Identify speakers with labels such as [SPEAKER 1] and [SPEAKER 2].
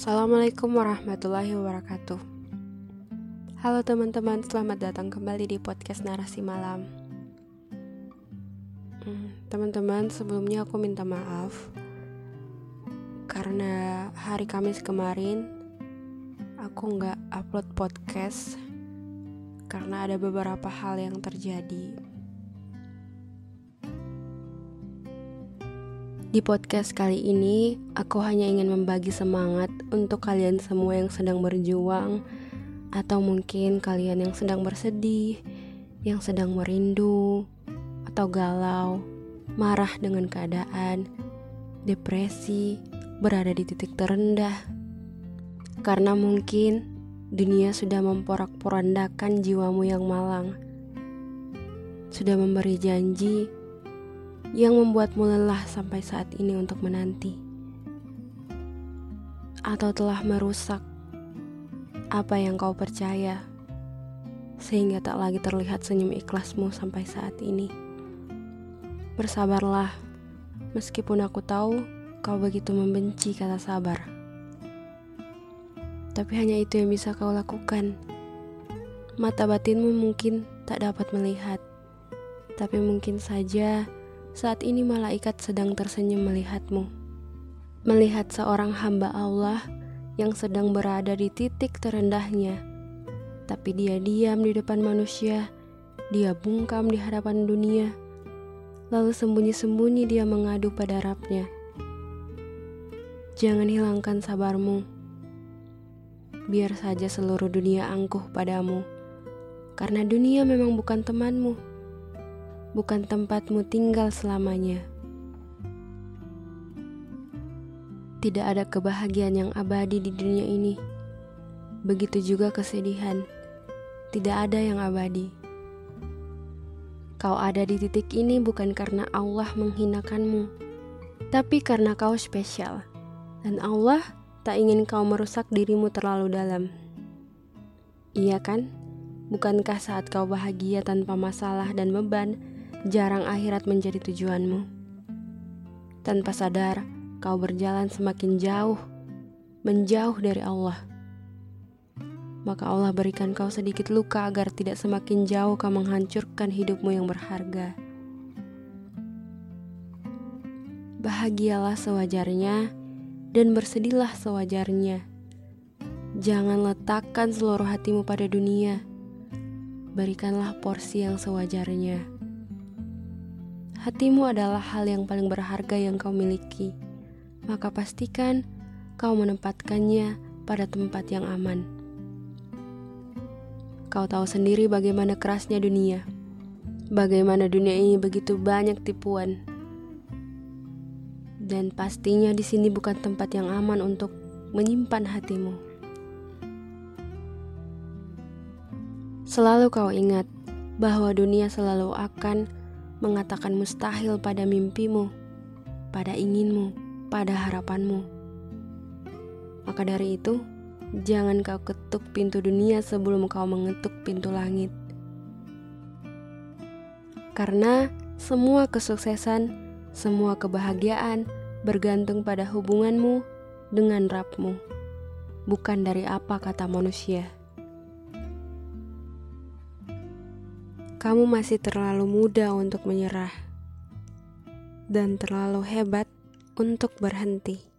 [SPEAKER 1] Assalamualaikum warahmatullahi wabarakatuh. Halo teman-teman, selamat datang kembali di podcast Narasi Malam. Hmm, teman-teman, sebelumnya aku minta maaf karena hari Kamis kemarin aku nggak upload podcast karena ada beberapa hal yang terjadi. Di podcast kali ini, aku hanya ingin membagi semangat untuk kalian semua yang sedang berjuang, atau mungkin kalian yang sedang bersedih, yang sedang merindu, atau galau, marah dengan keadaan, depresi, berada di titik terendah. Karena mungkin dunia sudah memporak-porandakan jiwamu yang malang, sudah memberi janji yang membuatmu lelah sampai saat ini untuk menanti, atau telah merusak apa yang kau percaya, sehingga tak lagi terlihat senyum ikhlasmu sampai saat ini. Bersabarlah, meskipun aku tahu kau begitu membenci kata sabar. Tapi hanya itu yang bisa kau lakukan. Mata batinmu mungkin tak dapat melihat, tapi mungkin saja saat ini malaikat sedang tersenyum melihatmu. Melihat seorang hamba Allah yang sedang berada di titik terendahnya. Tapi dia diam di depan manusia, dia bungkam di hadapan dunia. Lalu sembunyi-sembunyi dia mengadu pada Rabnya. Jangan hilangkan sabarmu. Biar saja seluruh dunia angkuh padamu. Karena dunia memang bukan temanmu bukan tempatmu tinggal selamanya. Tidak ada kebahagiaan yang abadi di dunia ini. Begitu juga kesedihan. Tidak ada yang abadi. Kau ada di titik ini bukan karena Allah menghinakanmu, tapi karena kau spesial. Dan Allah tak ingin kau merusak dirimu terlalu dalam. Iya kan? Bukankah saat kau bahagia tanpa masalah dan beban, jarang akhirat menjadi tujuanmu. Tanpa sadar, kau berjalan semakin jauh, menjauh dari Allah. Maka Allah berikan kau sedikit luka agar tidak semakin jauh kau menghancurkan hidupmu yang berharga. Bahagialah sewajarnya dan bersedihlah sewajarnya. Jangan letakkan seluruh hatimu pada dunia. Berikanlah porsi yang sewajarnya. Hatimu adalah hal yang paling berharga yang kau miliki, maka pastikan kau menempatkannya pada tempat yang aman. Kau tahu sendiri bagaimana kerasnya dunia, bagaimana dunia ini begitu banyak tipuan, dan pastinya di sini bukan tempat yang aman untuk menyimpan hatimu. Selalu kau ingat bahwa dunia selalu akan mengatakan mustahil pada mimpimu, pada inginmu, pada harapanmu. Maka dari itu, jangan kau ketuk pintu dunia sebelum kau mengetuk pintu langit. Karena semua kesuksesan, semua kebahagiaan bergantung pada hubunganmu dengan Rabmu, bukan dari apa kata manusia. Kamu masih terlalu muda untuk menyerah dan terlalu hebat untuk berhenti.